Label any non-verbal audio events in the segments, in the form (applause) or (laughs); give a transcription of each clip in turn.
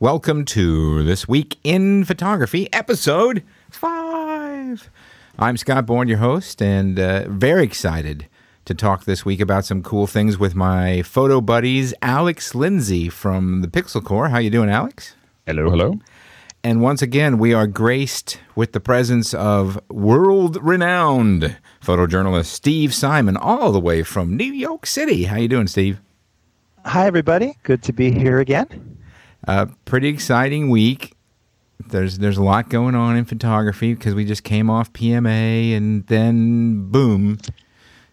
Welcome to This Week in Photography, episode five. I'm Scott Bourne, your host, and uh, very excited to talk this week about some cool things with my photo buddies, Alex Lindsay from the Pixel Corps. How you doing, Alex? Hello, hello. And once again, we are graced with the presence of world-renowned photojournalist Steve Simon, all the way from New York City. How you doing, Steve? Hi, everybody. Good to be here again. Uh, pretty exciting week. There's there's a lot going on in photography because we just came off PMA and then boom,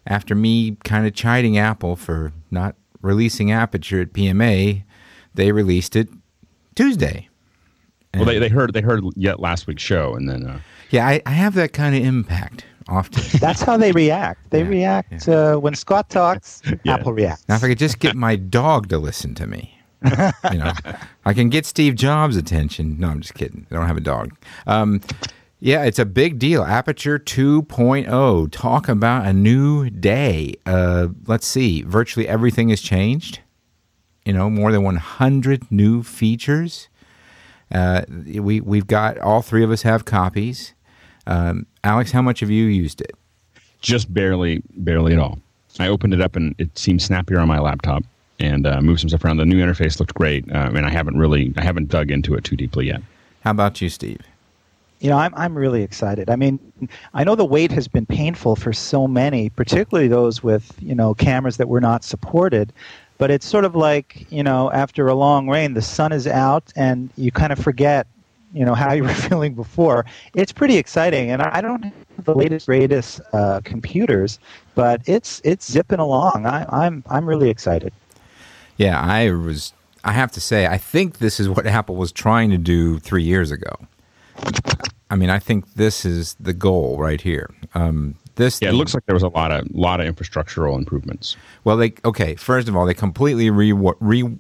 after me kind of chiding Apple for not releasing Aperture at PMA, they released it Tuesday. well, they, they heard they heard yet last week's show, and then uh, yeah, I, I have that kind of impact often. (laughs) That's how they react. They Yeah, react uh, when Scott talks. (laughs) Yeah. Apple reacts. Now, if I could just get my dog to listen to me, (laughs) you know, I can get Steve Jobs' attention. No, I'm just kidding. I don't have a dog. Um, yeah, it's a big deal. Aperture 2.0. Talk about a new day. Uh, let's see. Virtually everything has changed. You know, more than 100 new features. Uh, we we've got all three of us have copies. Um, Alex, how much have you used it? just barely, barely at all. I opened it up, and it seemed snappier on my laptop, and uh, moved some stuff around. The new interface looked great, uh, and I haven't really, I haven't dug into it too deeply yet. How about you, Steve? You know, I'm I'm really excited. I mean, I know the wait has been painful for so many, particularly those with you know cameras that were not supported. But it's sort of like you know, after a long rain, the sun is out, and you kind of forget you know how (laughs) you were feeling before. It's pretty exciting, and I I don't have the latest greatest uh, computers, but it's it's zipping along. I, I'm I'm really excited. Yeah, I was. I have to say, I think this is what (laughs) Apple was trying to do three years ago. I mean, I think this is the goal right here. Um, this Yeah, it looks like there was a lot of, lot of infrastructural improvements. well. They okay. First of all, they completely re, re,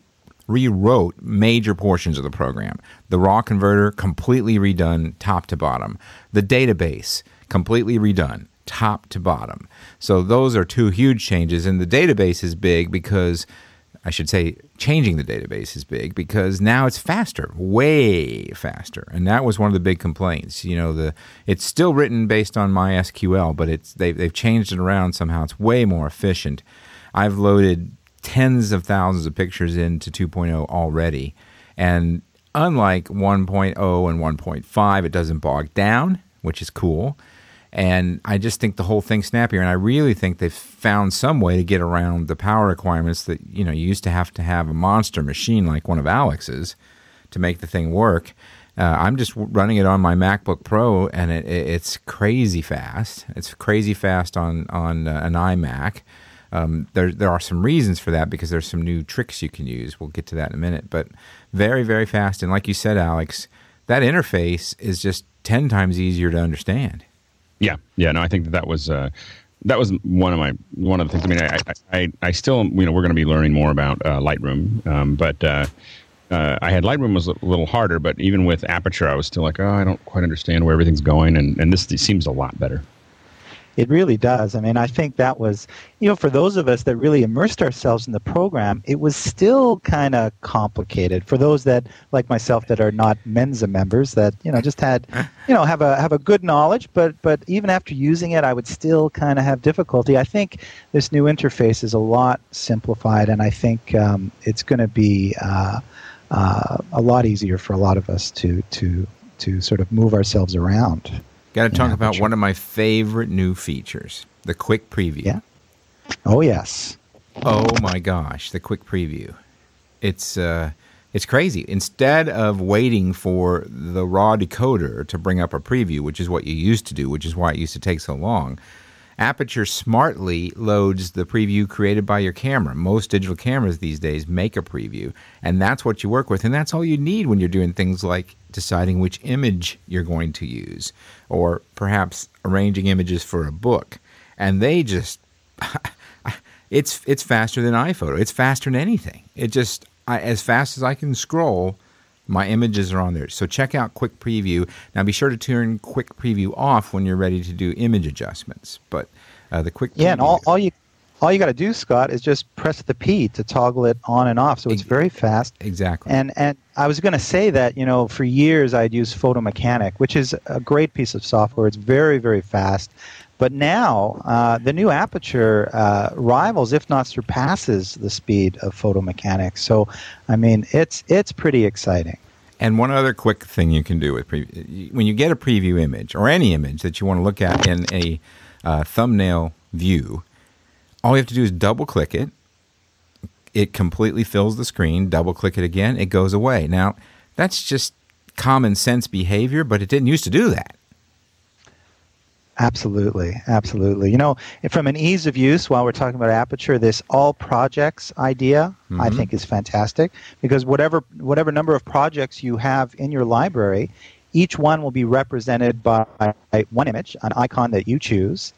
rewrote major portions of the program. The raw converter completely redone, top to bottom. The database completely redone, top to bottom. So those are two huge changes, and the database is big because I should say changing the database is big because now it's faster, way faster, and that was one of the big complaints. You know, the it's still written based on MySQL, but it's they've they've changed it around somehow. It's way more efficient. I've loaded tens of thousands of pictures into 2.0 already, and unlike 1.0 and 1.5, it doesn't bog down, which is cool. And I just think the whole thing's snappier. And I really think they've found some way to get around the power requirements that, you know, you used to have to have a monster machine like one of Alex's to make the thing work. Uh, I'm just running it on my MacBook Pro, and it, it, it's crazy fast. It's crazy fast on on uh, an iMac. Um, there there are some reasons for that because there's some new tricks you can use. We'll get to that in a minute, but very very fast. And like you said, Alex, that interface is just ten times easier to understand. Yeah, yeah. No, I think that that was uh, that was one of my one of the things. I mean, I I, I, still you know we're going to be learning more about uh, Lightroom, um, but uh, uh, I had Lightroom was a little harder, but even with Aperture, I was still like, oh, I don't quite understand where everything's going, and and this seems a lot better. It really does. I mean, I think that was, you know, for those of us that really immersed ourselves in the program, it was still kind of complicated. For those that, like myself, that are not Mensa members, that you know just had, (laughs) you know, have a have a good knowledge, but but even after using it, I would still kind of have difficulty. I think this new interface is a lot simplified, and I think um, it's going to be uh, uh, a lot easier for a lot of us to to to sort of move ourselves around. Got to talk about one of my favorite new features, the quick preview. Yeah. Oh yes. Oh my gosh, the quick preview. It's uh it's crazy. Instead of waiting for the raw decoder to bring up a preview, which is what you used to do, which is why it used to take so long, Aperture smartly loads the preview created by your camera. Most digital cameras these days make a preview, and that's what you work with, and that's all you need when you're doing things like deciding which image you're going to use or perhaps arranging images for a book. And they just (laughs) it's it's faster than iPhoto. It's faster than anything. It just I, as fast as I can scroll, my images are on there. So check out Quick Preview. Now be sure to turn Quick Preview off when you're ready to do image adjustments. But uh, the Quick Yeah, and all, all you all you got to do, Scott, is just press the P to toggle it on and off. So it's very fast. Exactly. And and I was going to say that you know for years I'd used Photo Mechanic, which is a great piece of software. It's very very fast. But now uh, the new Aperture uh, rivals, if not surpasses, the speed of Photomechanic. So, I mean, it's it's pretty exciting. And one other quick thing you can do with pre- when you get a preview image or any image that you want to look at in a uh, thumbnail view, all you have to do is double click it. It completely fills the screen. Double click it again, it goes away. Now, that's just common sense behavior, but it didn't used to do that. Absolutely, absolutely. You know, from an ease of use, while we're talking about Aperture, this all projects idea mm-hmm. I think is fantastic because whatever whatever number of projects you have in your library, each one will be represented by one image, an icon that you choose.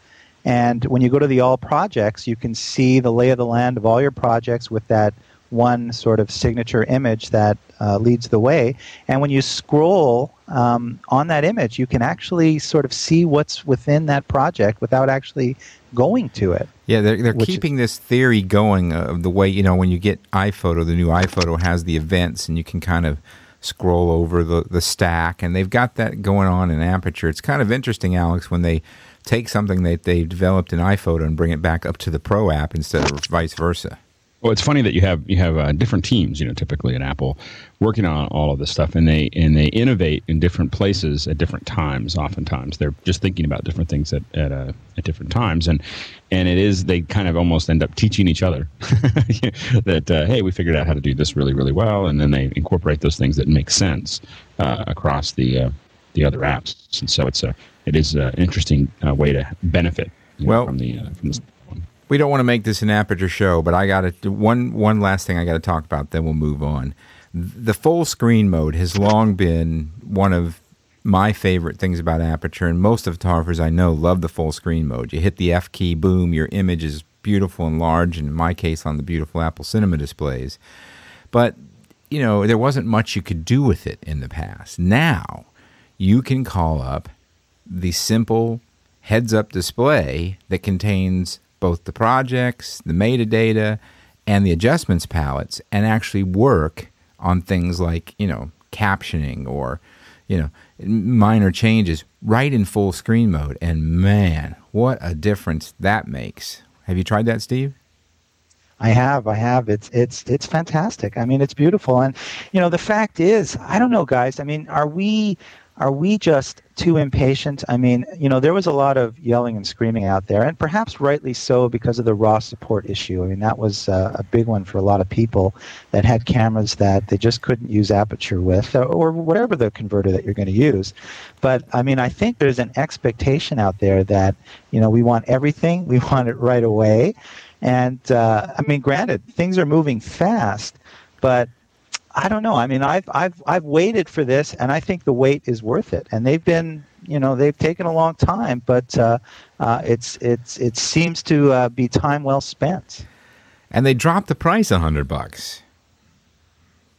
And when you go to the all projects, you can see the lay of the land of all your projects with that one sort of signature image that uh, leads the way. And when you scroll um, on that image, you can actually sort of see what's within that project without actually going to it. Yeah, they're, they're keeping this theory going of the way, you know, when you get iPhoto, the new iPhoto has the events and you can kind of scroll over the, the stack. And they've got that going on in Aperture. It's kind of interesting, Alex, when they take something that they've developed in iPhoto and bring it back up to the Pro app instead of vice versa. Well, it's funny that you have you have uh, different teams, you know, typically at Apple, working on all of this stuff, and they and they innovate in different places at different times. Oftentimes, they're just thinking about different things at at, uh, at different times, and and it is they kind of almost end up teaching each other (laughs) that uh, hey, we figured out how to do this really really well, and then they incorporate those things that make sense uh, across the uh, the other apps, and so it's a it is an interesting uh, way to benefit well, know, from the from the we don't want to make this an aperture show, but I got to one one last thing I got to talk about. Then we'll move on. The full screen mode has long been one of my favorite things about aperture, and most of photographers I know love the full screen mode. You hit the F key, boom, your image is beautiful and large. And in my case, on the beautiful Apple Cinema displays, but you know there wasn't much you could do with it in the past. Now you can call up the simple heads up display that contains both the projects, the metadata, and the adjustments palettes and actually work on things like, you know, captioning or, you know, minor changes right in full screen mode. And man, what a difference that makes. Have you tried that, Steve? I have, I have. It's it's it's fantastic. I mean, it's beautiful, and you know, the fact is, I don't know, guys. I mean, are we are we just too impatient? I mean, you know, there was a lot of yelling and screaming out there, and perhaps rightly so because of the raw support issue. I mean, that was uh, a big one for a lot of people that had cameras that they just couldn't use aperture with, or, or whatever the converter that you're going to use. But I mean, I think there's an expectation out there that you know we want everything, (laughs) we want it right away, and uh, I mean, granted, things are moving fast, but I don't know. I mean, I've I've I've waited for this, and I think the wait is worth it. And they've been, you know, they've taken a long time, but uh, uh, it's it's it seems to uh, be time well spent. And they dropped the price a hundred bucks.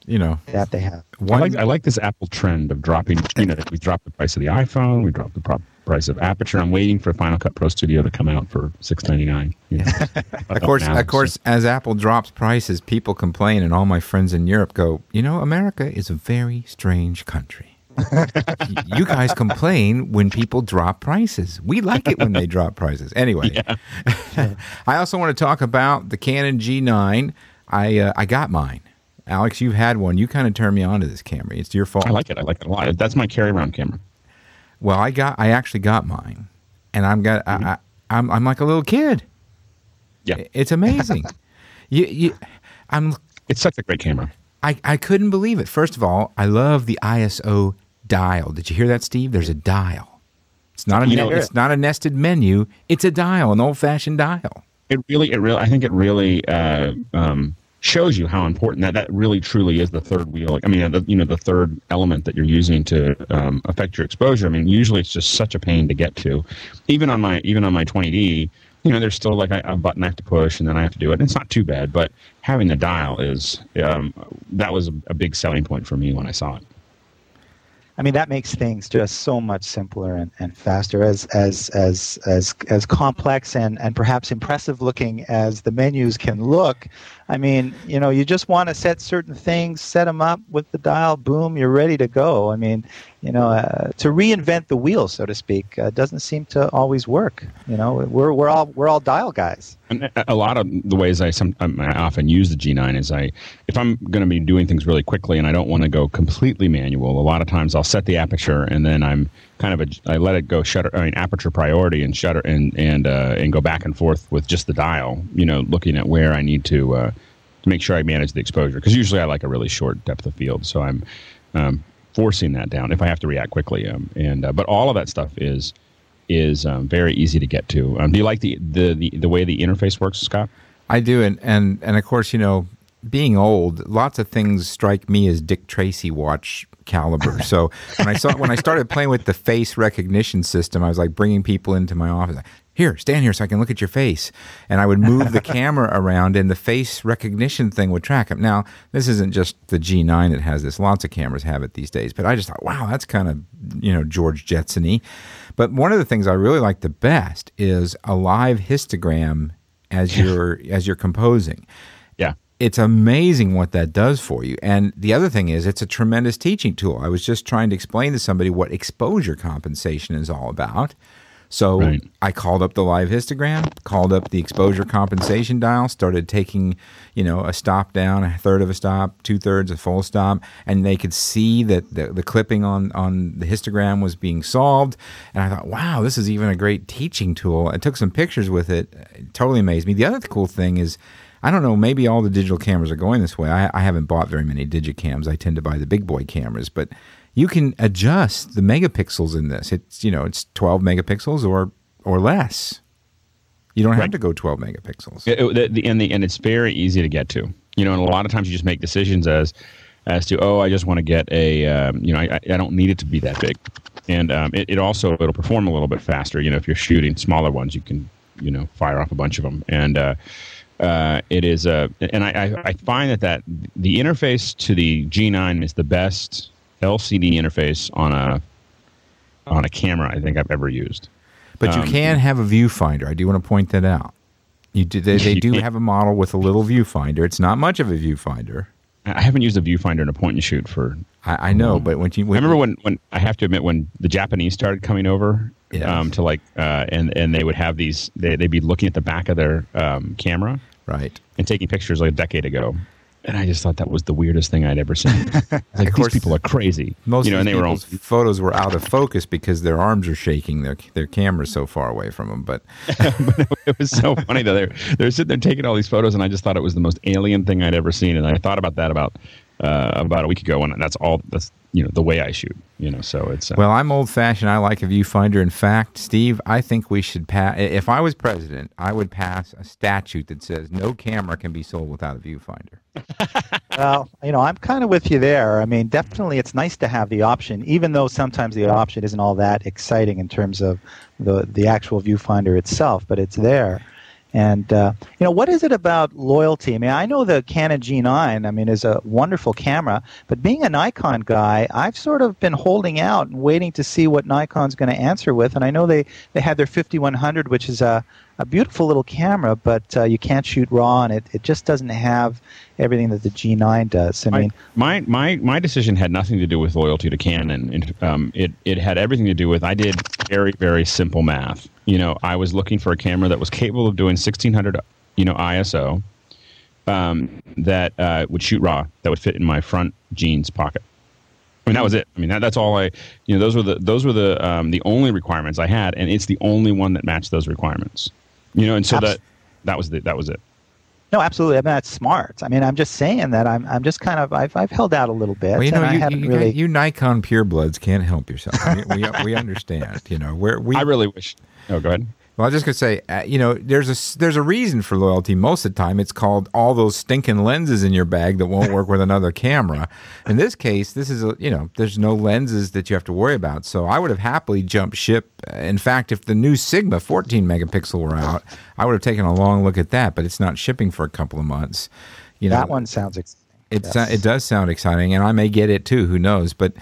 You know that they have. One, I like I like this Apple trend of dropping. You know, we dropped the price of the iPhone, we dropped the prop price of Aperture. I'm waiting for Final Cut Pro Studio to come out for six ninety nine. Yeah. (laughs) of course, now, of course, so. as Apple drops prices, people complain, and all my friends in Europe go, you know, America is a very strange country. (laughs) you guys complain when people drop prices. We like it when they (laughs) drop prices. Anyway, yeah. I also want to talk about the Canon G9. I uh, I got mine. Alex, you've had one. You kind of turned me on to this camera. It's your fault. I like it. I like it a lot. That's my carry around camera. Well, I got, I actually got mine, and I'm got, mm-hmm. I, I, I'm, I'm like a little kid. Yeah, it's amazing. (laughs) you, you, I'm. It's such a great camera. I, I couldn't believe it. First of all, I love the ISO dial. Did you hear that, Steve? There's a dial. It's not a ne- it's not a nested menu. It's a dial, an old fashioned dial. It really, it really, I think it really uh, um, shows you how important that that really truly is the third wheel. I mean, the, you know, the third element that you're using to um, affect your exposure. I mean, usually it's just such a pain to get to. Even on my even on my 20D, you know, there's still like a, a button I have to push, and then I have to do it. And it's not too bad, but having the dial is um, that was a, a big selling point for me when I saw it. I mean, that makes things just so much simpler and, and faster. As as as as as complex and, and perhaps impressive looking as the menus can look, I mean, you know, you just want to set certain things, set them up with the dial, boom, you're ready to go. I mean, you know, uh, to reinvent the wheel, so to speak, uh, doesn't seem to always work. You know, we're we're all we're all dial guys. And a lot of the ways I some um, I often use the G9 is I if I'm going to be doing things really quickly and I don't want to go completely manual. A lot of times I'll set the aperture and then I'm kind of a I let it go shutter I mean aperture priority and shutter and and uh, and go back and forth with just the dial. You know, looking at where I need to uh, to make sure I manage the exposure because usually I like a really short depth of field, so I'm um, forcing that down if I have to react quickly. Um, and uh, but all of that stuff is is um, very easy to get to. Um, do you like the, the, the the way the interface works, Scott? I do, and and and of course, you know, being old, lots of things strike me as Dick Tracy watch caliber. So when I saw when I started playing with the face recognition system, I was like bringing people into my office. Like, here, stand here so I can look at your face. And I would move the camera around, and the face recognition thing would track it. Now, this isn't just the G9 that has this. Lots of cameras have it these days. But I just thought, wow, that's kind of you know George Jetsony. But one of the things I really like the best is a live histogram as you're as you're composing. Yeah it's amazing what that does for you. And the other thing is, it's a tremendous teaching tool. I was just trying to explain to somebody what exposure compensation is all about. So right. I called up the live histogram, called up the exposure compensation dial, started taking, you know, a stop down, a third of a stop, two thirds, a full stop, and they could see that the, the clipping on on the histogram was being solved. And I thought, wow, this is even a great teaching tool. I took some pictures with it. it totally amazed me. The other cool thing is I don't know. Maybe all the digital cameras are going this way. I, I haven't bought very many digicams. I tend to buy the big boy cameras, but you can adjust the megapixels in this. It's you know it's 12 megapixels or or less. You don't have to go 12 megapixels. It, it, the, and the and it's very easy to get to. You know, and a lot of times you just make decisions as as to oh I just want to get a um, you know I, I don't need it to be that big, and um, it, it also it'll perform a little bit faster. You know, if you're shooting smaller ones, you can you know fire off a bunch of them and. Uh, uh, it is a, and I, I find that that the interface to the G9 is the best LCD interface on a on a camera I think I've ever used. But you um, can have a viewfinder. I do want to point that out. You do, they, they (laughs) do have a model with a little viewfinder. It's not much of a viewfinder. I haven't used a viewfinder in a point and shoot for. I, I know, but when you when I remember when, when I have to admit when the Japanese started coming over yes. um, to like uh, and and they would have these they they'd be looking at the back of their um, camera right, and taking pictures like a decade ago. And I just thought that was the weirdest thing I'd ever seen. (laughs) like these people are crazy. Most you know, and they were all, photos were out of focus because their arms are shaking. Their their camera's so far away from them. But, (laughs) but it was so funny though. They're they're sitting there taking all these photos, and I just thought it was the most alien thing I'd ever seen. And I thought about that about uh, about a week ago, and that's all. That's you know the way I shoot. You know, so it's uh, well. I'm old fashioned. I like a viewfinder. In fact, Steve, I think we should pass. If I was president, I would pass a statute that says no camera can be sold without a viewfinder. (laughs) well, you know, I'm kind of with you there. I mean, definitely, it's nice to have the option, even though sometimes the option isn't all that exciting in terms of the the actual viewfinder itself, but it's there. And uh, you know, what is it about loyalty? I mean, I know the Canon G9. I mean, is a wonderful camera, but being a Nikon guy, I've sort of been holding out and waiting to see what Nikon's going to answer with. And I know they they had their 5100, which is a a beautiful little camera, but uh, you can't shoot raw, and it, it just doesn't have everything that the G9 does. I mean, my my my decision had nothing to do with loyalty to Canon. Um, it it had everything to do with I did very very simple math. You know, I was looking for a camera that was capable of doing 1600, you know, ISO, um, that uh, would shoot raw, that would fit in my front jeans pocket. I mean, that was it. I mean, that, that's all I, you know, those were the those were the um, the only requirements I had, and it's the only one that matched those requirements. You know, and so Abs- that that was the, that was it. No, absolutely. I mean, that's smart. I mean, I'm just saying that I'm, I'm just kind of, I've, I've held out a little bit. Well, you know, you, you, really... you, Nikon purebloods can't help yourself. we, we, we understand, you know, where we. I really wish. Oh, go ahead. Well, I was just gonna say, uh, you know, there's a there's a reason for loyalty. Most of the time, it's called all those stinking lenses in your bag that won't work with another camera. In this case, this is a you know, there's no lenses that you have to worry about. So I would have happily jumped ship. In fact, if the new Sigma 14 megapixel were out, I would have taken a long look at that. But it's not shipping for a couple of months. You know, that one sounds. Exciting. It yes. it does sound exciting, and I may get it too. Who knows? But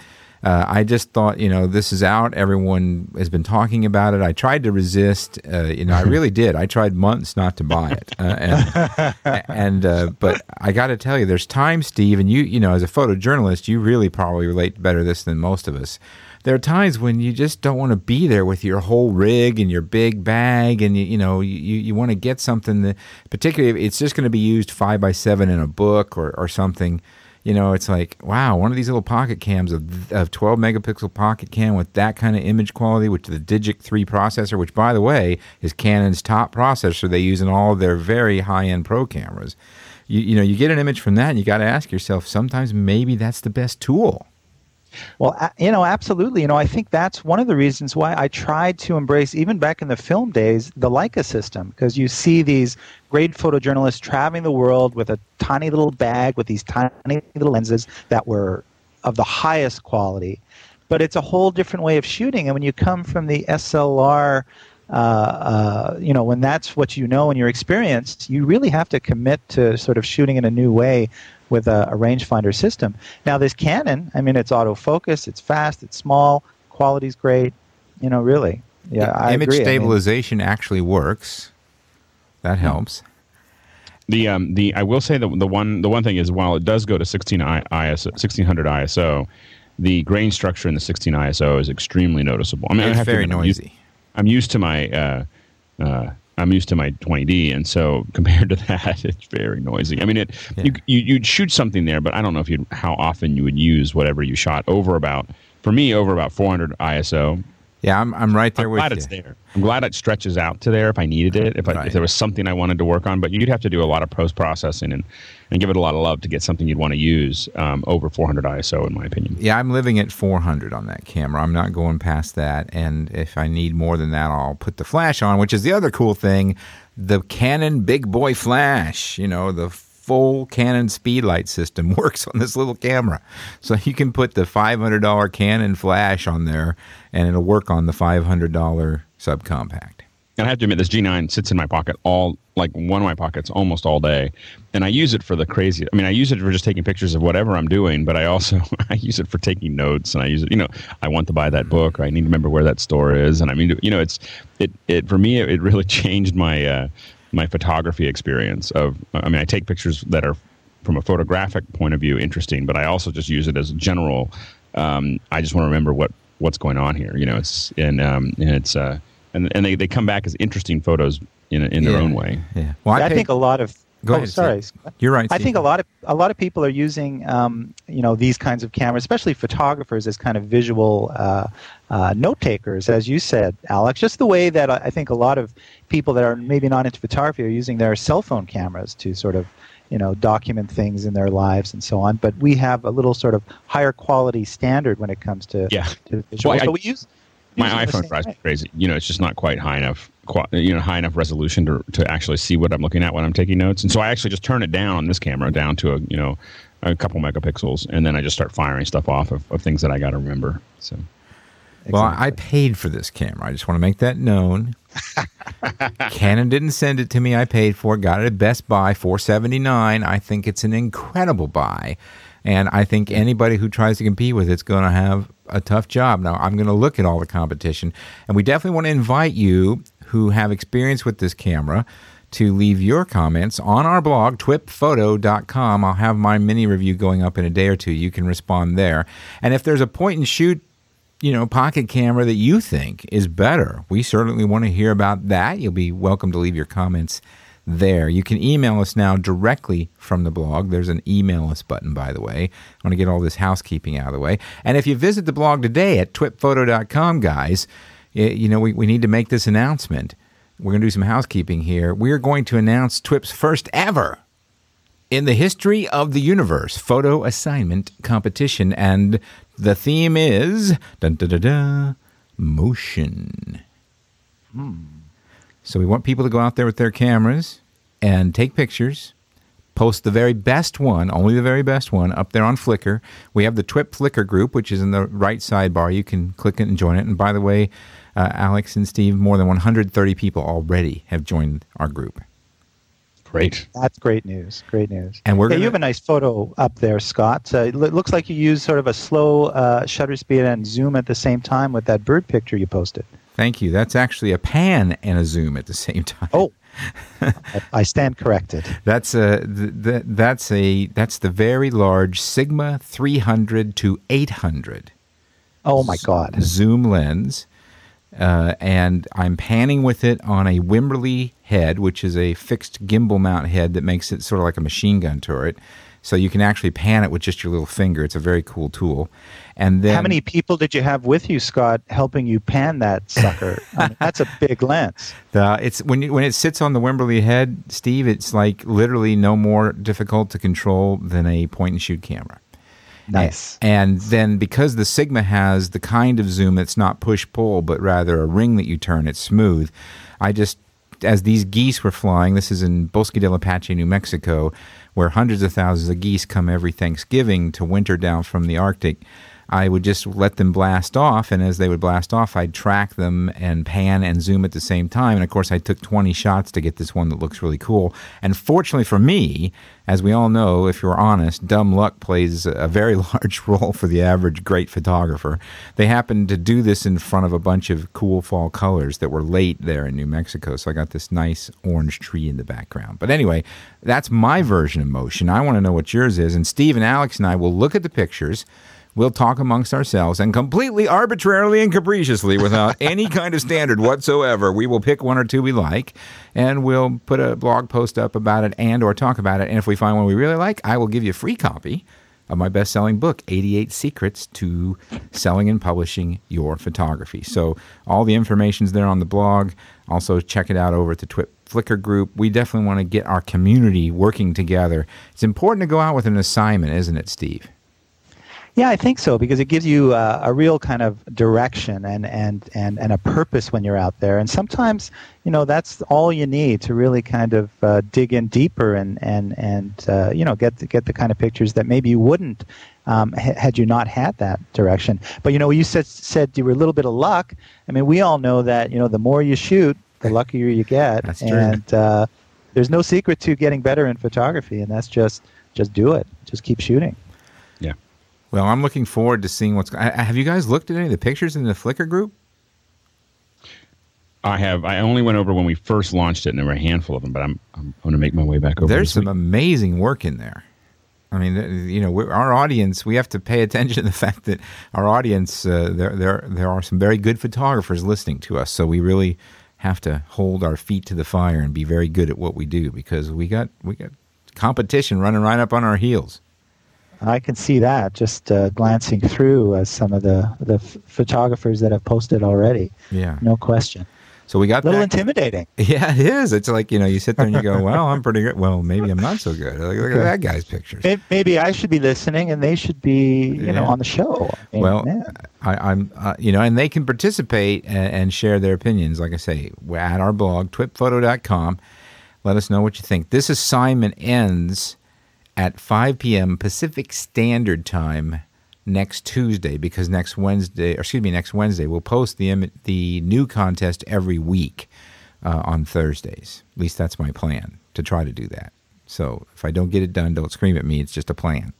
Uh, I just thought, you know, this is out. Everyone has been talking about it. I tried to resist. Uh, you know, I (laughs) really did. I tried months not to buy it, uh, and, and uh, but I got to tell you, there's times, Steve, and you, you know, as a photojournalist, you really probably relate better to this than most of us. There are times when you just don't want to be there with your whole rig and your big bag, and you, you know, you, you want to get something that, particularly if it's just going to be used five by seven in a book or, or something you know, it's like, wow, one of these little pocket cams of, of 12 megapixel pocket cam with that kind of image quality, which the Digic 3 processor, which by the way is Canon's top processor they use in all their very high end pro cameras. You, you know, you get an image from that and you got to ask yourself, sometimes maybe that's the best tool. Well, you know, absolutely. You know, I think that's one of the reasons why I tried to embrace, even back in the film days, the Leica system, because you see these great photojournalists traveling the world with a tiny little bag with these tiny little lenses that were of the highest quality. But it's a whole different way of shooting. And when you come from the SLR, uh, uh, you know, when that's what you know and you're experienced, you really have to commit to sort of shooting in a new way with a, a rangefinder system. Now, this Canon, I mean, it's autofocus, it's fast, it's small, quality's great. You know, really, yeah. I Image agree. stabilization I mean, actually works. That helps. The um the I will say the the one the one thing is while it does go to 16 I, ISO 1600 ISO, the grain structure in the 16 ISO is extremely noticeable. I mean, it's very to, noisy. I'm used, I'm used to my uh, uh, I'm used to my 20D, and so (laughs) compared to that, it's very noisy. I mean, it yeah. you, you you'd shoot something there, but I don't know if you how often you would use whatever you shot over about for me over about 400 ISO. Yeah, I'm I'm right there I'm with glad you. it's there. I'm glad it stretches out to there if I needed it, if, I, if there was something I wanted to work on. But you'd have to do a lot of post processing and, and give it a lot of love to get something you'd want to use um, over 400 ISO, in my opinion. Yeah, I'm living at 400 on that camera. I'm not going past that. And if I need more than that, I'll put the flash on, which is the other cool thing the Canon Big Boy Flash. You know, the full Canon speedlight system (laughs) works on this little camera. So you can put the $500 Canon flash on there and it'll work on the $500 subcompact. And I have to admit, this G9 sits in my pocket all, like one of my pockets almost all day. And I use it for the crazy. I mean, I use it for just taking pictures of whatever I'm doing, but I also, (laughs) I use it for taking notes and I use it, you know, I want to buy that book or I need to remember where that store is. And I mean, you know, it's, it, it, for me, it, it really (laughs) changed my, uh, my photography experience of i mean i take pictures that are from a photographic point of view interesting but i also just use it as a general um, i just want to remember what what's going on here you know it's and um, and it's uh and, and they, they come back as interesting photos in in yeah. their own way yeah well i, I think a lot of Go oh, ahead. Sorry, you're right. Steve. I think a lot of a lot of people are using um, you know these kinds of cameras, especially photographers, as kind of visual uh, uh, note takers, as you said, Alex. Just the way that I think a lot of people that are maybe not into photography are using their cell phone cameras to sort of you know document things in their lives and so on. But we have a little sort of higher quality standard when it comes to yeah. To visual. Well, I, so we use my iPhone drives me crazy. You know, it's just not quite high enough, you know, high enough resolution to to actually see what I'm looking at when I'm taking notes. And so I actually just turn it down on this camera down to a you know a couple megapixels, and then I just start firing stuff off of, of things that I got to remember. So. Well, I paid for this camera. I just want to make that known. (laughs) Canon didn't send it to me. I paid for it. Got it at Best Buy, four seventy nine. I think it's an incredible buy, and I think anybody who tries to compete with it's going to have a tough job. Now, I'm going to look at all the competition, and we definitely want to invite you who have experience with this camera to leave your comments on our blog, twipphoto.com. I'll have my mini review going up in a day or two. You can respond there. And if there's a point and shoot, you know, pocket camera that you think is better, we certainly want to hear about that. You'll be welcome to leave your comments there. You can email us now directly from the blog. There's an email us button, by the way. I want to get all this housekeeping out of the way. And if you visit the blog today at twipphoto.com, guys, you know, we, we need to make this announcement. We're going to do some housekeeping here. We're going to announce TWIP's first ever in the history of the universe photo assignment competition. And the theme is dun, dun, dun, motion. Hmm. So we want people to go out there with their cameras and take pictures. Post the very best one, only the very best one, up there on Flickr. We have the TWIP Flickr group, which is in the right sidebar. You can click it and join it. And by the way, uh, Alex and Steve, more than 130 people already have joined our group. Great. That's great news. Great news. And we're yeah, gonna, you have a nice photo up there, Scott. Uh, it looks like you used sort of a slow uh, shutter speed and zoom at the same time with that bird picture you posted. Thank you. That's actually a pan and a zoom at the same time. Oh, (laughs) I, stand corrected. That's a th- th- that's a that's the very large Sigma 300 to 800 Oh my God. zoom lens, uh, and I'm panning with it on a Wimberley head, which is a fixed gimbal mount head that makes it sort of like a machine gun turret. So you can actually pan it with just your little finger. It's a very cool tool. And then How many people did you have with you, Scott, helping you pan that sucker? I mean, that's a (laughs) big lens. The, it's when you, when it sits on the Wimberley head, Steve. It's like literally no more difficult to control than a point and shoot camera. Nice. And then because the Sigma has the kind of zoom that's not push pull, but rather a ring that you turn, it's smooth. I just, as these geese were flying, this is in Bosque del Apache, New Mexico, where hundreds of thousands of geese come every Thanksgiving to winter down from the Arctic. I would just let them blast off, and as they would blast off, I'd track them and pan and zoom at the same time. And of course, I took 20 shots to get this one that looks really cool. And fortunately for me, as we all know, if you're honest, dumb luck plays a very (laughs) large role for the average great photographer. They happened to do this in front of a bunch of cool fall colors that were late there in New Mexico. So I got this nice orange tree in the background. But anyway, that's my version of motion. I want to know what yours is. And Steve and Alex and I will look at the pictures. We'll talk amongst ourselves and completely arbitrarily and capriciously, without (laughs) any kind of standard whatsoever, we will pick one or two we like, and we'll put a blog post up about it and or talk about it. And if we find one we really like, I will give you a free copy of my best-selling book, 88 Secrets to Selling and Publishing Your Photography. So all the information's there on the blog. Also check it out over at the Twip Flickr group. We definitely want to get our community working together. It's important to go out with an assignment, isn't it, Steve? Yeah, I think so because it gives you uh, a real kind of direction and, and, and, and a purpose when you're out there. And sometimes, you know, that's all you need to really kind of uh, dig in deeper and, and, and uh, you know, get the, get the kind of pictures that maybe you wouldn't um, ha- had you not had that direction. But, you know, you said, said you were a little bit of luck. I mean, we all know that, you know, the more you shoot, the luckier you get. That's true. and uh, there's no secret to getting better in photography, and that's just just do it. Just keep shooting. Well, I'm looking forward to seeing what's. I- Have you guys looked at any of the pictures in the Flickr group? I have. I only went over when we first launched it, and there were a handful of them. But I'm I'm going to make my way back over. There's some week. amazing work in there. I mean, you know, our audience. We have to pay (laughs) attention to the fact that our audience. Uh, there, there, there are some very good photographers listening to us. So we really have to hold our feet to the fire and be very good at what we do because we got we got competition running right up on our heels. I can see that just uh, glancing through uh, some of the the f- photographers that have posted already. Yeah. No question. So we got A little that. intimidating. (laughs) Yeah, it is. It's like you know, you sit there and you go, "Well, I'm pretty good." Well, maybe I'm not so good. Look, look at that guy's pictures. Maybe I should be listening, and they should be, you know, on the show. I mean, Well, man. I, I'm, uh, you know, and they can participate and, and share their opinions. Like I say, we're at our blog, twipphoto.com. Let us know what you think. This assignment ends at 5 p.m. Pacific Standard Time next Tuesday because next Wednesday, or excuse me, next Wednesday, we'll post the the new contest every week uh, on Thursdays. At least that's my plan to try to do that. So if I don't get it done, don't scream at me. It's just a plan,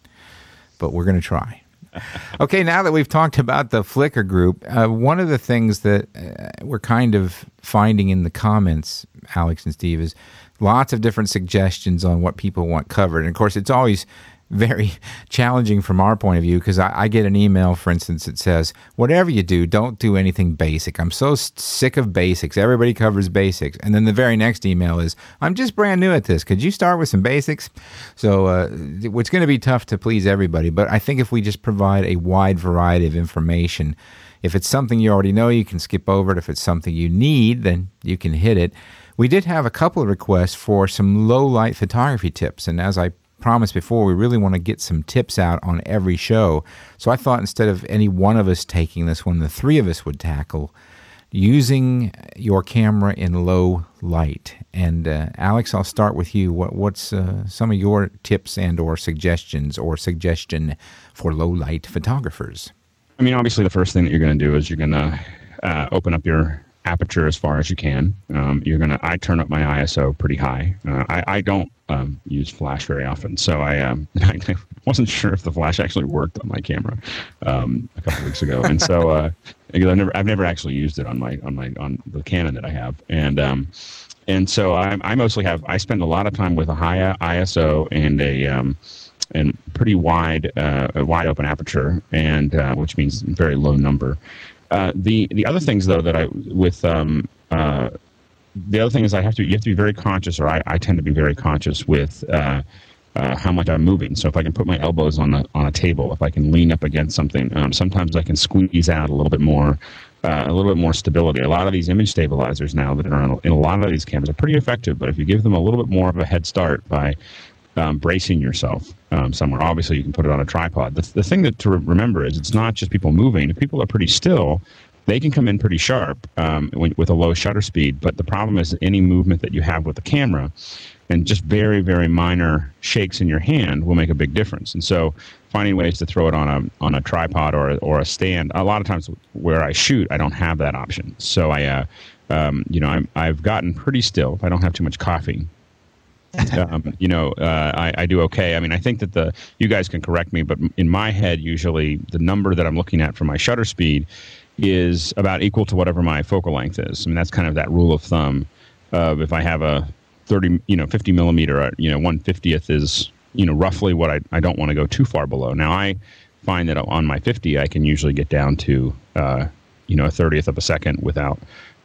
but we're going to try. (laughs) Okay, now that we've talked about the Flickr group, uh, one of the things that uh, we're kind of finding in the comments, Alex and Steve, is lots of different suggestions on what people want covered. And of course, it's always very (laughs) challenging from our point of view because I, I get an email, for instance, that says, Whatever you do, don't do anything basic. I'm so sick of basics. Everybody covers basics. And then the very next email is, I'm just brand new at this. Could you start with some basics? So uh, it's going to be tough to please everybody. But I think if we just provide a wide variety of information, if it's something you already know, you can skip over it. If it's something you need, then you can hit it. We did have a couple of requests for some low light photography tips. And as I promised before, we really want to get some tips out on every show. So I thought instead of any one of us taking this one, the three of us would tackle using your camera in low light. And uh, Alex, I'll start with you. What, what's uh, some of your tips and or suggestions or suggestion for low light photographers? I mean, obviously, the first thing that you're going to do is you're going to uh, open up your aperture as far as you can. Um, you're gonna. I turn up my ISO pretty high. Uh, I, I don't um, use flash very often, so I, um, (laughs) I wasn't sure if the flash actually worked on my camera um, a couple weeks ago, and so (laughs) uh, I've never I've never actually used it on my on my on the Canon that I have, and um, and so I, I mostly have I spend a lot of time with a high ISO and a um, and pretty wide uh, wide open aperture, and uh, which means very low number. Uh, the the other things though that I with um, uh, the other thing is I have to you have to be very conscious, or I, I tend to be very conscious with uh, uh, how much I'm moving. So if I can put my elbows on a on a table, if I can lean up against something, um, sometimes I can squeeze out a little bit more. Uh, a little bit more stability. A lot of these image stabilizers now that are in a lot of these cameras are pretty effective, but if you give them a little bit more of a head start by um, bracing yourself um, somewhere. Obviously, you can put it on a tripod. The, the thing that to remember is it's not just people moving. If people are pretty still, they can come in pretty sharp um, with a low shutter speed. But the problem is any movement that you have with the camera and just very, very minor shakes in your hand will make a big difference. And so finding ways to throw it on a, on a tripod or, or a stand, a lot of times where I shoot, I don't have that option. So I, uh, um, you know, I'm, I've gotten pretty still if I don't have too much coffee (laughs) um, you know, uh, I, I, do okay. I mean, I think that the you guys can correct me, but in my head, usually the number that I'm looking at for my shutter speed is about equal to whatever my focal length is. I mean, that's kind of that rule of thumb. Of if I have a 30, you know, 50 millimeter, uh, you know, 150th is you know roughly what I I don't want to go too far below. Now I find that on my 50, I can usually get down to uh, you know a 30th of a second without,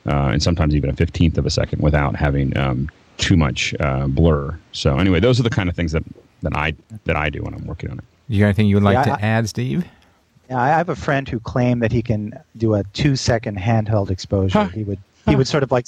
uh, and sometimes even a 15th of a second without having um, too much uh, blur. So anyway, those are the kind of things that, that I that I do when I'm working on it. You got anything you would like yeah, to I, add, Steve? Yeah, I have a friend who claimed that he can do a two second handheld exposure. Huh. He would he would sort of like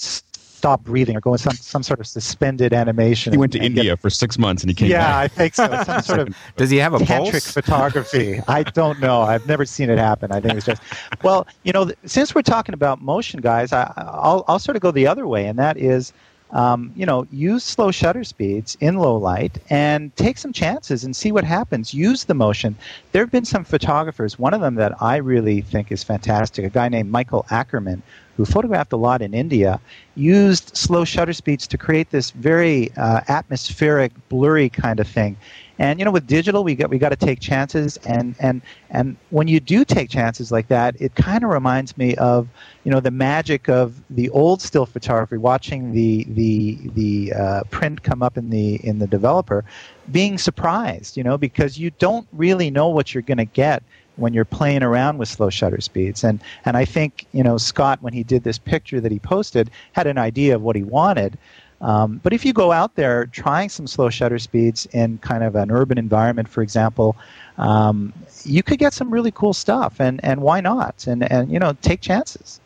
stop breathing or go in some, some sort of suspended animation. He went to India get, for six months and he came back. yeah, back. I think so. (laughs) Some sort of (laughs) Does he have a tantric pulse? photography. I don't know. I've never seen it happen. I think it's just, well, you know, since we're talking about motion, guys, I, I'll, I'll sort of go the other way, and that is um, you know, use slow shutter speeds in low light and take some chances and see what happens. Use the motion. There have been some photographers, one of them that I really think is fantastic, a guy named Michael Ackerman, who photographed a lot in India, used slow shutter speeds to create this very uh, atmospheric, blurry kind of thing. And you know, with digital, we got we got to take chances, and and and when you do take chances like that, it kind of reminds me of you know the magic of the old still photography, watching the the the uh, print come up in the in the developer, being surprised, you know, because you don't really know what you're going to get when you're playing around with slow shutter speeds. And and I think you know Scott, when he did this picture that he posted, had an idea of what he wanted. Um, but if you go out there trying some slow shutter speeds in kind of an urban environment, for example, um, you could get some really cool stuff. And, and why not? And, and, you know, take chances.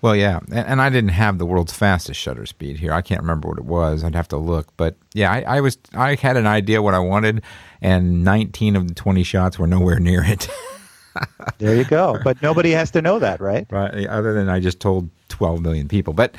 Well, yeah, and, and, I didn't have the world's fastest shutter speed here. I can't remember what it was. I'd have to look, but yeah, I, I was I had an idea what I wanted, and 19 of the 20 shots were nowhere near it. (laughs) there you go. But nobody has to know that, right? Right. Other than I just told 12 million people, but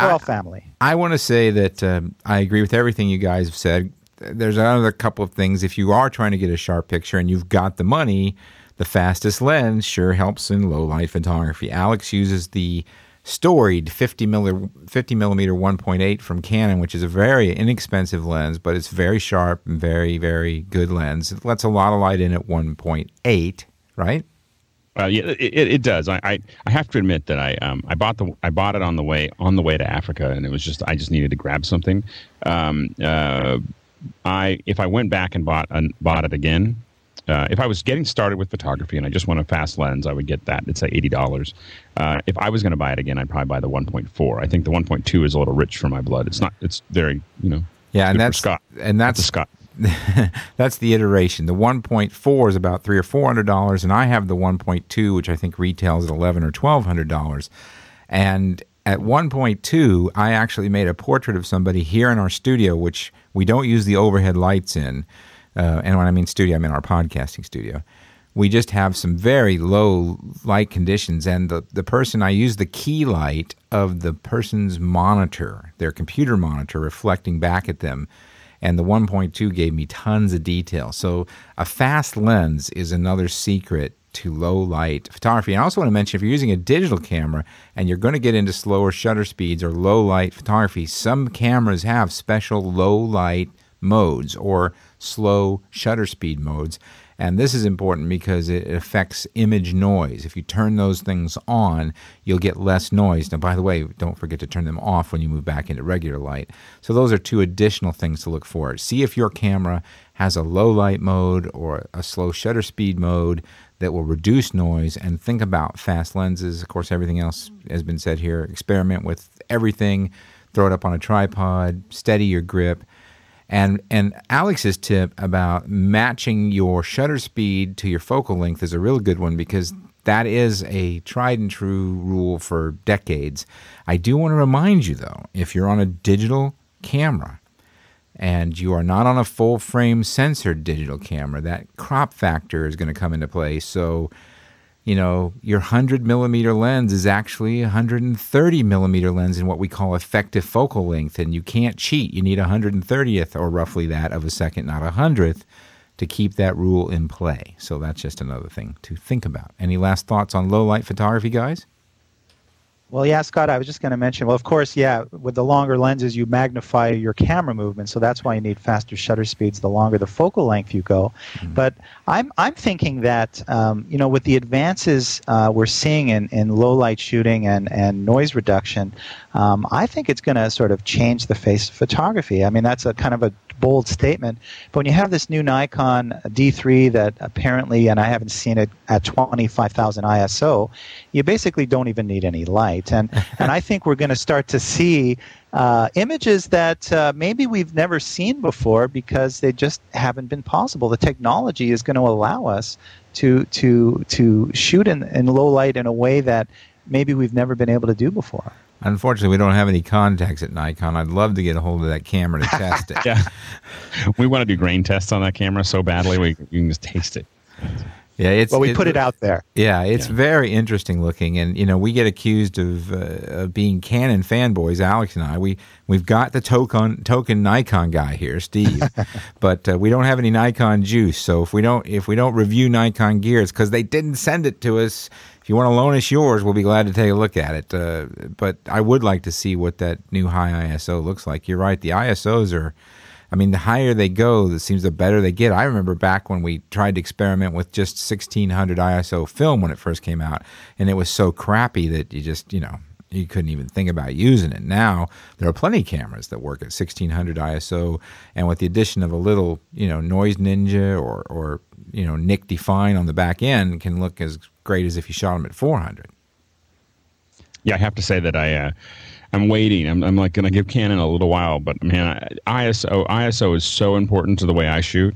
we're all family. I want to say that um, I agree with everything you guys have said. There's another couple of things. If you are trying to get a sharp picture and you've got the money, the fastest lens sure helps in low light photography. Alex uses the storied 50 millimeter, 50 millimeter 1.8 from Canon, which is a very inexpensive lens, but it's very sharp and very, very good lens. It lets a lot of light in at 1.8, right? Uh, yeah, it, it does. I, I, I have to admit that I um I bought the I bought it on the way on the way to Africa, and it was just I just needed to grab something. Um, uh, I if I went back and bought and bought it again, uh, if I was getting started with photography and I just want a fast lens, I would get that. It's like eighty dollars. Uh, if I was going to buy it again, I'd probably buy the one point four. I think the one point two is a little rich for my blood. It's not. It's very you know. Yeah, and that's Scott. And that's Scott. (laughs) that's the iteration. The 1.4 is about three or four hundred dollars, and I have the 1.2, which I think retails at eleven or twelve hundred dollars. And at 1.2, I actually made a portrait of somebody here in our studio, which we don't use the overhead lights in. Uh, and when I mean studio, I mean our podcasting studio. We just have some very low light conditions, and the, the person I use the key light of the person's monitor, their computer monitor, reflecting back at them and the 1.2 gave me tons of detail. So a fast lens is another secret to low light photography. And I also want to mention if you're using a digital camera and you're going to get into slower shutter speeds or low light photography, some cameras have special low light modes or slow shutter speed modes. And this is important because it affects image noise. If you turn those things on, you'll get less noise. Now, by the way, don't forget to turn them off when you move back into regular light. So, those are two additional things to look for. See if your camera has a low light mode or a slow shutter speed mode that will reduce noise and think about fast lenses. Of course, everything else has been said here. Experiment with everything, throw it up on a tripod, steady your grip and and Alex's tip about matching your shutter speed to your focal length is a real good one because that is a tried and true rule for decades. I do want to remind you though, if you're on a digital camera and you are not on a full frame sensor digital camera, that crop factor is going to come into play. So you know, your 100 millimeter lens is actually a 130 millimeter lens in what we call effective focal length. And you can't cheat. You need a 130th or roughly that of a second, not a hundredth, to keep that rule in play. So that's just another thing to think about. Any last thoughts on low light photography, guys? Well, yeah, Scott, I was just going to mention, well, of course, yeah, with the longer lenses, you magnify your camera movement, so that's why you need faster shutter speeds the longer the focal length you go. Mm-hmm. But I'm, I'm thinking that, um, you know, with the advances uh, we're seeing in, in low light shooting and, and noise reduction, um, I think it's going to sort of change the face of photography. I mean, that's a kind of a bold statement. But when you have this new Nikon D3 that apparently, and I haven't seen it at 25,000 ISO, you basically don't even need any light. And, (laughs) and I think we're going to start to see uh, images that uh, maybe we've never seen before because they just haven't been possible. The technology is going to allow us to, to, to shoot in, in low light in a way that maybe we've never been able to do before. Unfortunately, we don't have any contacts at Nikon. I'd love to get a hold of that camera to test it. (laughs) yeah, we want to do grain tests on that camera so badly we you can just taste it. Yeah, it's well, we it, put it out there. Yeah, it's yeah. very interesting looking, and you know we get accused of, uh, of being Canon fanboys. Alex and I, we we've got the token token Nikon guy here, Steve, (laughs) but uh, we don't have any Nikon juice. So if we don't if we don't review Nikon gear, it's because they didn't send it to us if you want to loan us yours, we'll be glad to take a look at it. Uh, but I would like to see what that new high ISO looks like. You're right. The ISOs are, I mean, the higher they go, it seems the better they get. I remember back when we tried to experiment with just 1600 ISO film when it first came out, and it was so crappy that you just, you know, you couldn't even think about using it. Now there are plenty of cameras that work at 1600 ISO, and with the addition of a little, you know, Noise Ninja or or you know Nik Dfine on the back end, can look as great as if you shot them at 400. Yeah, I have to say that I. Uh, I'm waiting. I'm, I'm like going to give Canon a little while, but man, ISO ISO is so important to the way I shoot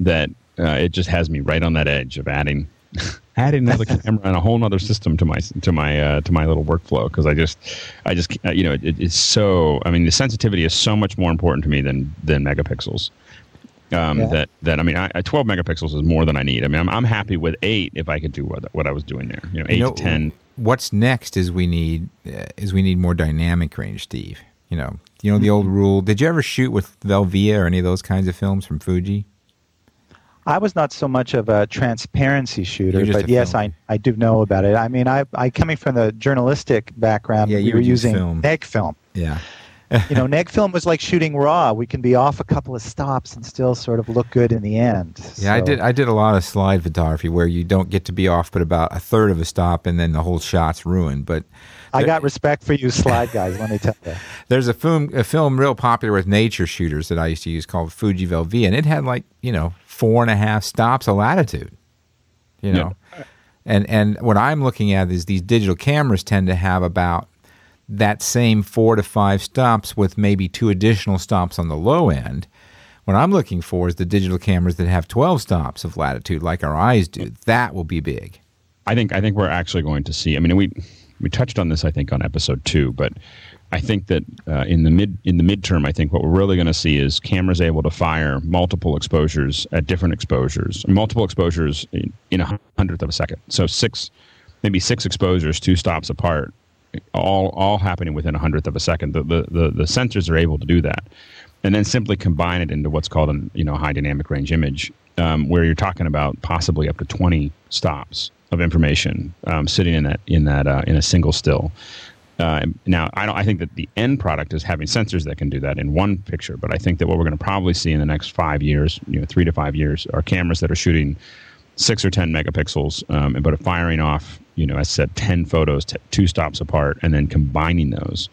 that uh, it just has me right on that edge of adding (laughs) adding another (laughs) camera and a whole other system to my to my uh, to my little workflow because I just I just uh, you know it, it's so I mean the sensitivity is so much more important to me than than megapixels. Um, yeah. That that I mean, I, 12 megapixels is more than I need. I mean, I'm, I'm happy with eight if I could do what, what I was doing there. You know, eight you know, to 10. What's next is we need uh, is we need more dynamic range, Steve. You know, you know the old rule. Did you ever shoot with Velvia or any of those kinds of films from Fuji? I was not so much of a transparency shooter, but yes, I, I do know about it. I mean, I, I coming from the journalistic background, yeah, we were using film. neg film. Yeah (laughs) you know, neg film was like shooting raw. We can be off a couple of stops and still sort of look good in the end. Yeah, so. I did. I did a lot of slide photography where you don't get to be off but about a third of a stop, and then the whole shot's ruined. But I got respect for you, slide guys. let me tell you. (laughs) There's a film, a film real popular with nature shooters that I used to use called Fuji Velvia, and it had like you know four and a half stops of latitude. You know. Yeah. And and what I'm looking at is these digital cameras tend to have about that same four to five stops with maybe two additional stops on the low end. What I'm looking for is the digital cameras that have 12 stops of latitude, like our eyes do. That will be big. I think I think we're actually going to see. I mean, we we touched on this, I think, on episode two, but I think that uh, in the mid in the midterm, I think what we're really going to see is cameras able to fire multiple exposures at different exposures, multiple exposures in, in a hundredth of a second. So six, maybe six exposures, two stops apart, all all happening within a hundredth of a second. The, the, the the sensors are able to do that, and then simply combine it into what's called a you know high dynamic range image, um, where you're talking about possibly up to 20 stops of information um, sitting in that in that uh, in a single still. Uh, now, I don't. I think that the end product is having sensors that can do that in one picture. But I think that what we're going to probably see in the next five years, you know, three to five years, are cameras that are shooting six or ten megapixels, um, but are firing off, you know, I said, ten photos, t- two stops apart, and then combining those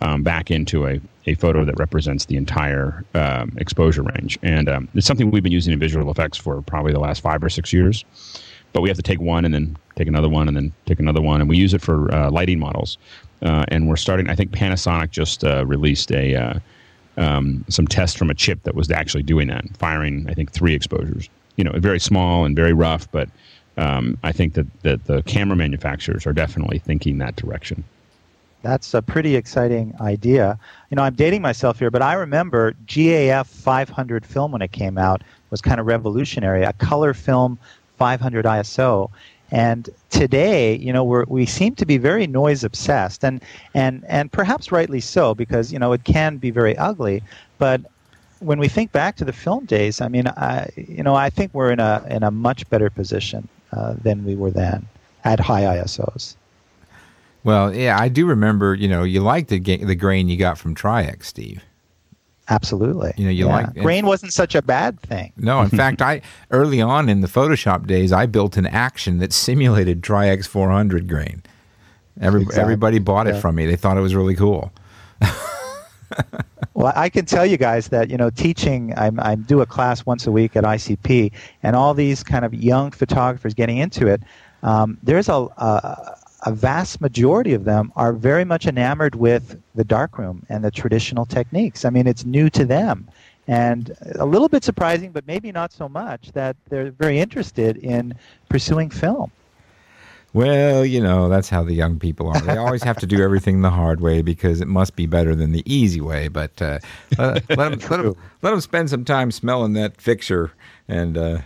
um, back into a, a photo that represents the entire um, exposure range. And um, it's something we've been using in visual effects for probably the last five or six years. But we have to take one and then take another one and then take another one, and we use it for uh, lighting models. Uh, and we're starting. I think Panasonic just uh, released a uh, um, some tests from a chip that was actually doing that, firing I think three exposures. You know, very small and very rough, but um, I think that, that the camera manufacturers are definitely thinking that direction. That's a pretty exciting idea. You know, I'm dating myself here, but I remember GAF 500 film when it came out was kind of revolutionary. A color film 500 ISO, and today, you know, we we seem to be very noise obsessed, and and and perhaps rightly so, because you know it can be very ugly. But when we think back to the film days, I mean, I you know, I think we're in a in a much better position uh, than we were then at high ISOs. Well, yeah, I do remember. You know, you liked the ga- the grain you got from Tri-X, Steve. Absolutely. You know, you yeah. like grain wasn't such a bad thing. No, in (laughs) fact, I early on in the Photoshop days, I built an action that simulated Tri-X 400 grain. Every, exactly. Everybody bought it yeah. from me. They thought it was really cool. (laughs) (laughs) well, I can tell you guys that you know, teaching. I'm, I do a class once a week at ICP, and all these kind of young photographers getting into it. Um, there's a, a a vast majority of them are very much enamored with the darkroom and the traditional techniques. I mean, it's new to them. And a little bit surprising, but maybe not so much, that they're very interested in pursuing film. Well, you know, that's how the young people are. They always have to do everything the hard way because it must be better than the easy way. But uh, (laughs) let, let, them, let, them, let them spend some time smelling that fixture and uh,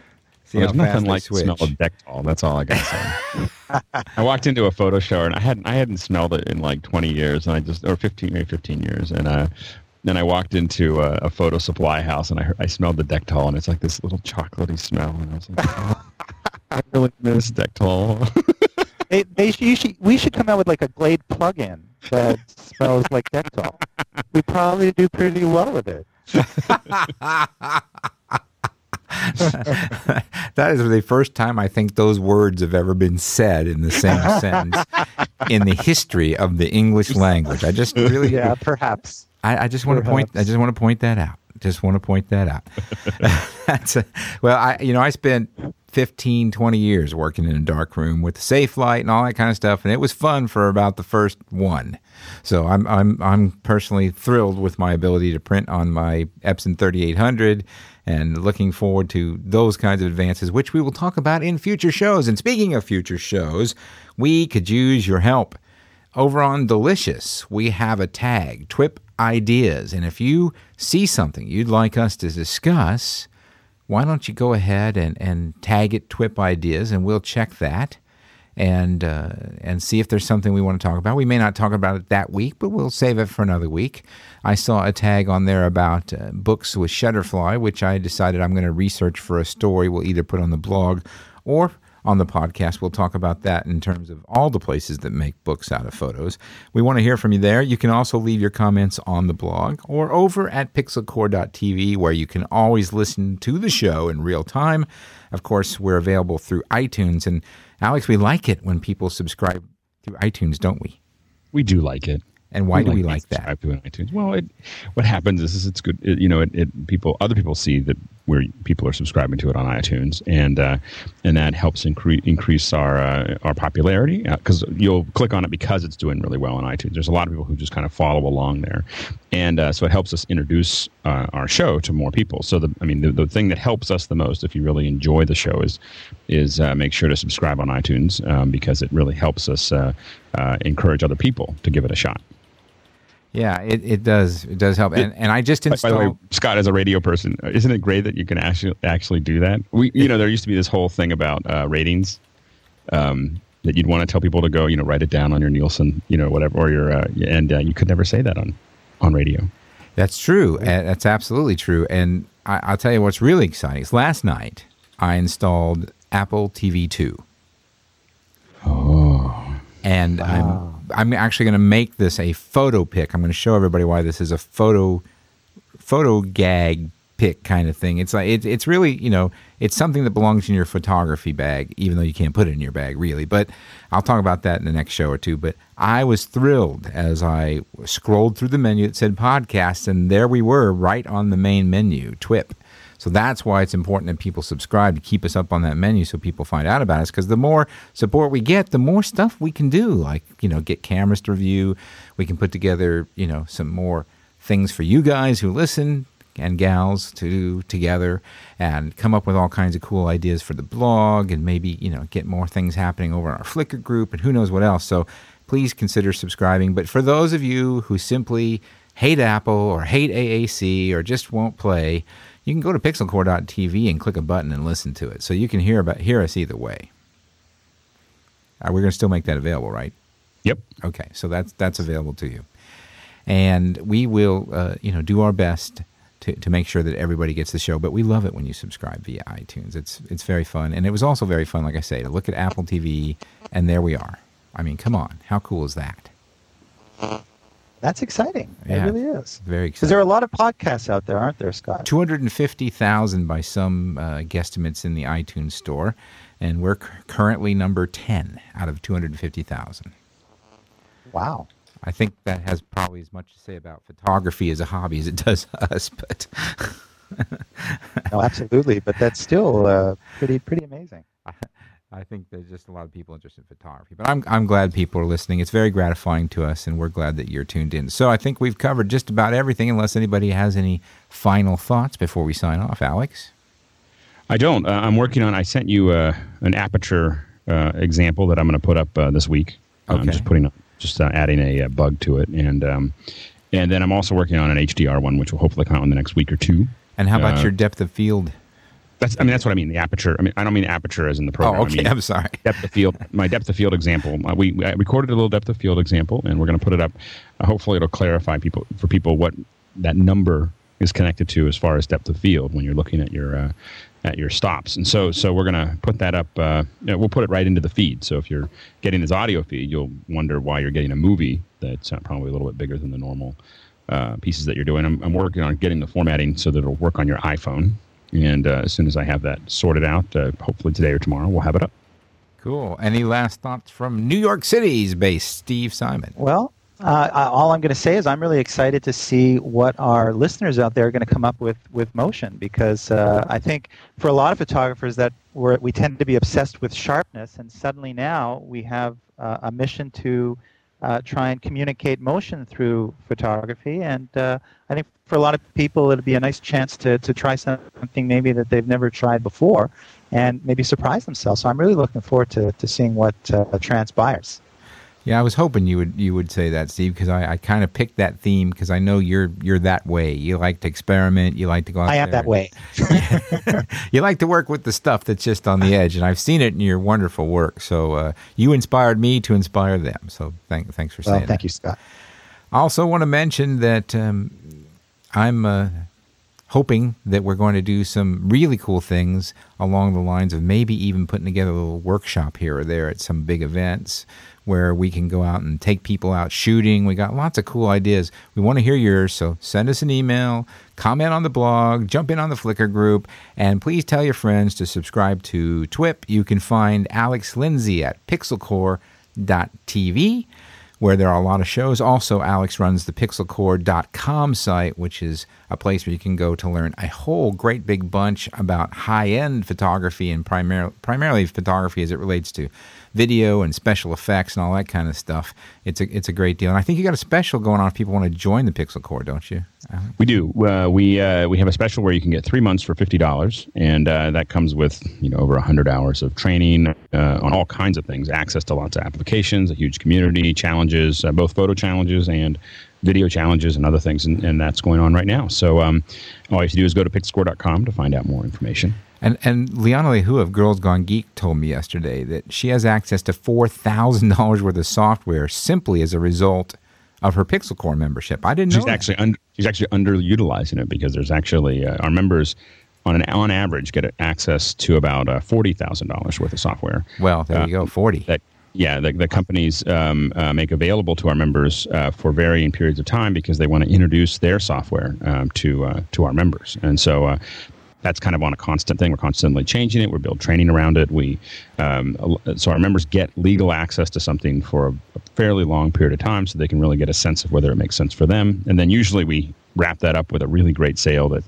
see well, how there's nothing like switch. the smell of Dektol. That's all I got to say. (laughs) I walked into a photo show and I hadn't I hadn't smelled it in like 20 years and I just or 15 maybe 15 years and uh, then I walked into a, a, photo supply house and I I smelled the Dektol and it's like this little chocolatey smell and I was like oh, I really miss Dektol. (laughs) they, they should, we should come out with like a Glade plug-in that smells like Dektol. We probably do pretty well with it. (laughs) that is the first time I think those words have ever been said in the same (laughs) sentence in the history of the English language. I just really, yeah, perhaps. I, I just want perhaps. to point. I just want to point that out. Just want to point that out. (laughs) That's a, well, I you know I spent 15, 20 years working in a dark room with the light and all that kind of stuff, and it was fun for about the first one. So I'm I'm I'm personally thrilled with my ability to print on my Epson 3800 and looking forward to those kinds of advances, which we will talk about in future shows. And speaking of future shows, we could use your help. Over on Delicious, we have a tag, TWIP Ideas. And if you see something you'd like us to discuss, why don't you go ahead and, and tag it TWIP Ideas and we'll check that and uh, and see if there's something we want to talk about. We may not talk about it that week, but we'll save it for another week. I saw a tag on there about uh, books with Shutterfly, which I decided I'm going to research for a story. We'll either put on the blog or on the podcast. We'll talk about that in terms of all the places that make books out of photos. We want to hear from you there. You can also leave your comments on the blog or over at pixelcorps.tv, where you can always listen to the show in real time. Of course, we're available through iTunes and Alex, we like it when people subscribe through iTunes, don't we? We do like it. And why we do like we like that? To iTunes. Well, it, what happens is, is it's good. It, you know, it, it, people other people see that where people are subscribing to it on iTunes, and uh, and that helps increase increase our uh, our popularity because uh, you'll click on it because it's doing really well on iTunes. There's a lot of people who just kind of follow along there, and uh, so it helps us introduce uh, our show to more people. So the I mean the, the thing that helps us the most if you really enjoy the show is is uh, make sure to subscribe on iTunes um, because it really helps us encourage other people to give it a shot. Yeah, it, it does. It does help. And, and I just installed. By the way, Scott, as a radio person, isn't it great that you can actually actually do that? We, you know, there used to be this whole thing about uh, ratings um, that you'd want to tell people to go, you know, write it down on your Nielsen, you know, whatever, or your, uh, and uh, you could never say that on on radio. That's true. Uh, That's absolutely true. And I, I'll tell you what's really exciting is last night I installed Apple TV 2. Oh, and I'm I'm actually going to make this a photo pick. I'm going to show everybody why this is a photo photo gag pick kind of thing. It's like it, it's really you know it's something that belongs in your photography bag, even though you can't put it in your bag really. But I'll talk about that in the next show or two. But I was thrilled as I scrolled through the menu that said podcast, and there we were, right on the main menu, TWIP. So that's why it's important that people subscribe to keep us up on that menu so people find out about us. Because the more support we get, the more stuff we can do. Like, you know, get cameras to review. We can put together, you know, some more things for you guys who listen and gals to do together and come up with all kinds of cool ideas for the blog and maybe, you know, get more things happening over our Flickr group and who knows what else. So please consider subscribing. But for those of you who simply hate Apple or hate AAC or just won't play, you can go to pixelcorps.tv and click a button and listen to it. So you can hear about hear us either way. Uh, we're going to still make that available, right? yep. Okay, so that's that's available to you, and we will, uh, you know, do our best to, to make sure that everybody gets the show. But we love it when you subscribe via iTunes. It's it's very fun, and it was also very fun, like I say, to look at Apple TV, and there we are. I mean, come on, how cool is that? That's exciting. Yeah. It really is. Very exciting. Because there are a lot of podcasts out there, aren't there, Scott? Two hundred and fifty thousand by some uh, guesstimates in the iTunes store, and we're c- currently number ten out of two hundred and fifty thousand. Wow. I think that has probably as much to say about photography as a hobby as it does (laughs) us, but. No, absolutely. But that's still uh, pretty pretty amazing. (laughs) I think there's just a lot of people interested in photography, but I'm I'm glad people are listening. It's very gratifying to us, and we're glad that you're tuned in. So I think we've covered just about everything, unless anybody has any final thoughts before we sign off. Alex, I don't. Uh, I'm working on. I sent you uh, an aperture uh, example that I'm going to put up uh, this week. Okay. I'm just putting, just uh, adding a, uh bug to it, and um, and then I'm also working on an HDR one, which will hopefully come out in the next week or two. and how about your depth of field? That's. I mean, that's what I mean. The aperture. I mean, I don't mean aperture as in the program. Oh, I okay. mean I'm sorry. (laughs) depth of field. My depth of field example. Uh, we I recorded a little depth of field example, and we're going to put it up. Uh, hopefully, it'll clarify people for people what that number is connected to as far as depth of field when you're looking at your uh, at your stops. And so so we're going to put that up. Uh, you know, we'll put it right into the feed. So if you're getting this audio feed, you'll wonder why you're getting a movie that's uh, probably a little bit bigger than the normal uh, pieces that you're doing. I'm, I'm working on getting the formatting so that it'll work on your iPhone. And uh, as soon as I have that sorted out, uh, hopefully today or tomorrow, we'll have it up. Cool. Any last thoughts from New York City's based Steve Simon? Well, uh, all I'm going to say is I'm really excited to see what our listeners out there are going to come up with with motion because uh, I think for a lot of photographers that we're, we tend to be obsessed with sharpness, and suddenly now we have uh, a mission to uh, try and communicate motion through photography. And uh, I think for a lot of people, it'll be a nice chance to, to try something maybe that they've never tried before and maybe surprise themselves. So I'm really looking forward to, to seeing what uh, transpires. Yeah, I was hoping you would you would say that, Steve, because I, I kind of picked that theme because I know you're you're that way. You like to experiment. You like to go out I am that way. (laughs) you like to work with the stuff that's just on the edge, and I've seen it in your wonderful work. So uh, you inspired me to inspire them. So thank, thanks for Well, saying thank that. you, Scott. I also want to mention that um, I'm uh, hoping that we're going to do some really cool things along the lines of maybe even putting together a little workshop here or there at some big events where we can go out and take people out shooting. We got lots of cool ideas. We want to hear yours, so send us an email, comment on the blog, jump in on the Flickr group, and please tell your friends to subscribe to TWIP. You can find Alex Lindsay at pixelcorps.tv where there are a lot of shows. Also, Alex runs the pixelcorps.com site, which is a place where you can go to learn a whole great big bunch about high end photography and primar- primarily photography as it relates to video and special effects and all that kind of stuff. It's a, it's a great deal. And I think you got a special going on if people want to join the Pixel Corps, don't you? We do. Uh, we uh, we have a special where you can get three months for fifty dollars, and uh, that comes with you know over hundred hours of training uh, on all kinds of things, access to lots of applications, a huge community, challenges, uh, both photo challenges and video challenges, and other things, and, and that's going on right now. So um, all you have to do is go to pixelcorps.com to find out more information. And and Liana Lehua of Girls Gone Geek told me yesterday that she has access to four thousand dollars worth of software simply as a result of her Pixel Corps membership. I didn't she's know. actually un- she's actually underutilizing it because there's actually uh, our members on an on average get access to about uh, forty thousand dollars worth of software. Well, there you go, forty. That, yeah, the, the companies um, uh, make available to our members uh, for varying periods of time because they want to introduce their software um, to uh, to our members, and so uh, that's kind of on a constant thing. We're constantly changing it. We build training around it. We um, so our members get legal access to something for a, a fairly long period of time, so they can really get a sense of whether it makes sense for them. And then usually we wrap that up with a really great sale that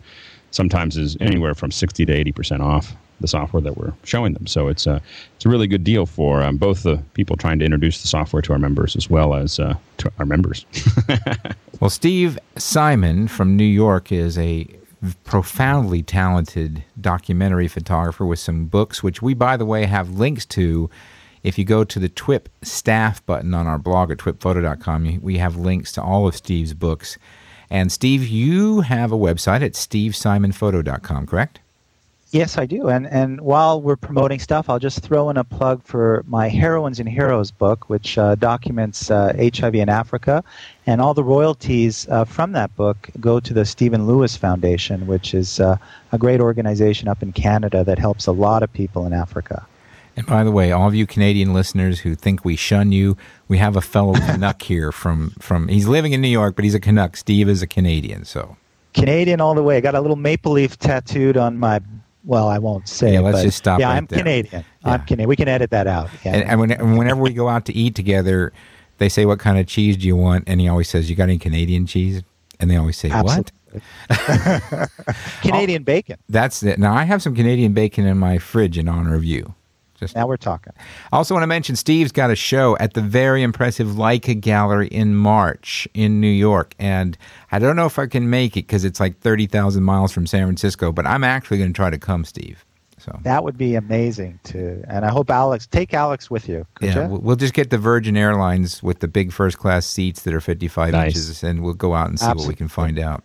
sometimes is anywhere from sixty to eighty percent off the software that we're showing them. So it's a it's a really good deal for um, both the people trying to introduce the software to our members as well as uh, to our members. (laughs) well, Steve Simon from New York is a profoundly talented documentary photographer with some books, which we, by the way, have links to. If you go to the TWIP staff button on our blog at twipphoto.com, we have links to all of Steve's books. And Steve, you have a website at stevesimonphoto.com, correct? Yes, I do. And and while we're promoting stuff, I'll just throw in a plug for my Heroines and Heroes book, which uh, documents uh, HIV in Africa, and all the royalties uh, from that book go to the Stephen Lewis Foundation, which is uh, a great organization up in Canada that helps a lot of people in Africa. And by the way, all of you Canadian listeners who think we shun you, we have a fellow (laughs) Canuck here from from. He's living in New York, but he's a Canuck. Steve is a Canadian, so. Canadian all the way. I got a little maple leaf tattooed on my well, I won't say. Yeah, let's but, just stop. Yeah, right I'm there. Canadian. Yeah. I'm Canadian. We can edit that out. Yeah. And, and, when, and whenever we go out to eat together, they say, "What kind of cheese do you want?" And he always says, "You got any Canadian cheese?" And they always say, Absolutely. "What?" (laughs) Canadian (laughs) oh, bacon. That's it. Now I have some Canadian bacon in my fridge in honor of you. Just Now we're talking. I also want to mention Steve's got a show at the very impressive Leica Gallery in March in New York, and I don't know if I can make it because it's like thirty thousand miles from San Francisco. But I'm actually going to try to come, Steve. So That would be amazing too. And I hope Alex take Alex with you. Could yeah, ya? we'll, we'll just get the Virgin Airlines with the big first class seats that are fifty five Nice. inches, and we'll go out and see what we can find out.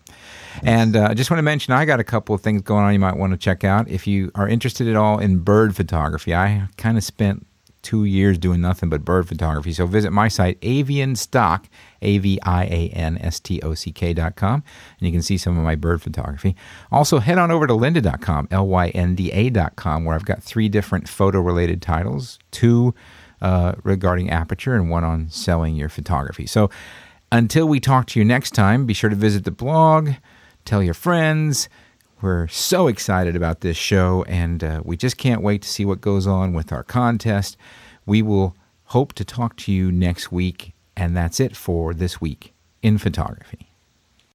And uh, I just want to mention, I got a couple of things going on you might want to check out. If you are interested at all in bird photography, I kind of spent two years doing nothing but bird photography. So visit my site, Avian Stock, A V I A N S T O C K dot com, and you can see some of my bird photography. Also, head on over to lynda.com, L Y N D A dot com, where I've got three different photo related titles two uh, regarding aperture and one on selling your photography. So until we talk to you next time, be sure to visit the blog, tell your friends. We're so excited about this show, and uh, we just can't wait to see what goes on with our contest. We will hope to talk to you next week, and that's it for this week in photography.